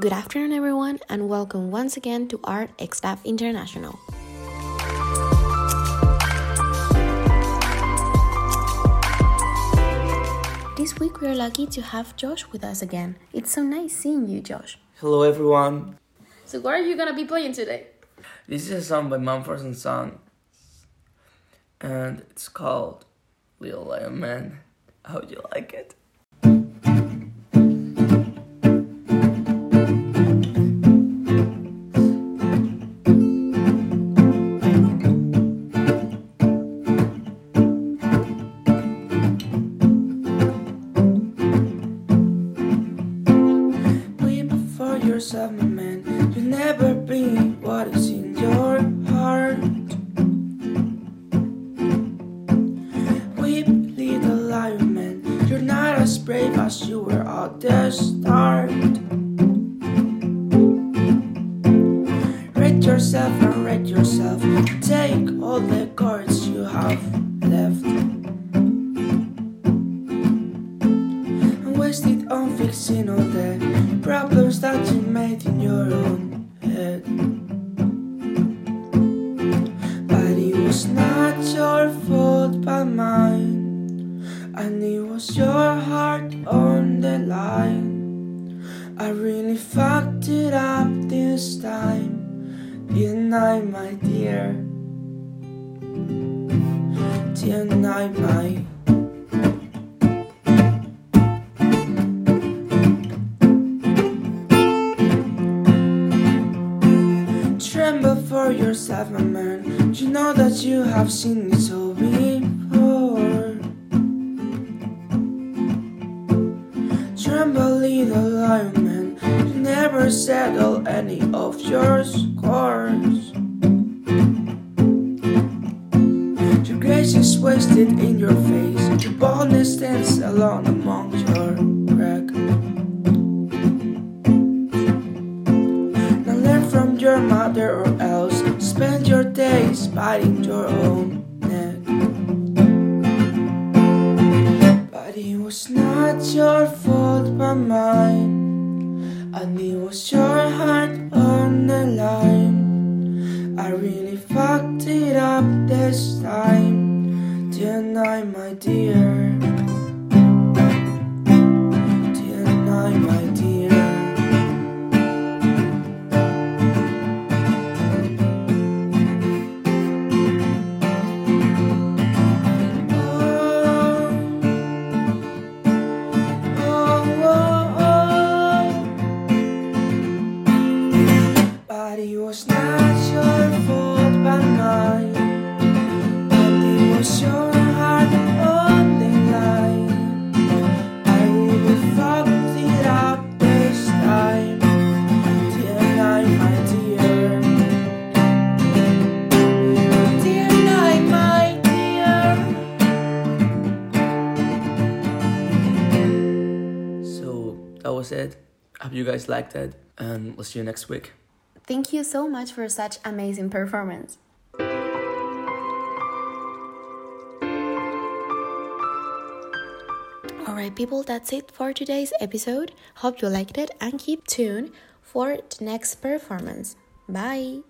Good afternoon, everyone, and welcome once again to Art Staff International. This week we are lucky to have Josh with us again. It's so nice seeing you, Josh. Hello, everyone. So, what are you gonna be playing today? This is a song by Mumford and Sons, and it's called Little Lion Man. How do you like it? My man. You'll never be what is in your heart. Weep, little lion man. You're not as brave as you were at the start. Rate yourself and yourself. Take all the courage you have left. and waste it on fixing all in your own head. But it was not your fault but mine, and it was your heart on the line. I really fucked it up this time, didn't I, my dear? Didn't I, my for yourself, my man. You know that you have seen it all before. Tremble, little lion man. You never settle any of your scores. Your grace is wasted in your face. Your boldness stands alone among your wreck. Days biting your own neck. But it was not your fault but mine, and it was your heart on the line. I really fucked it up this time, didn't my dear? Was it. I hope you guys liked it, and we'll see you next week. Thank you so much for such amazing performance. Alright, people, that's it for today's episode. Hope you liked it and keep tuned for the next performance. Bye.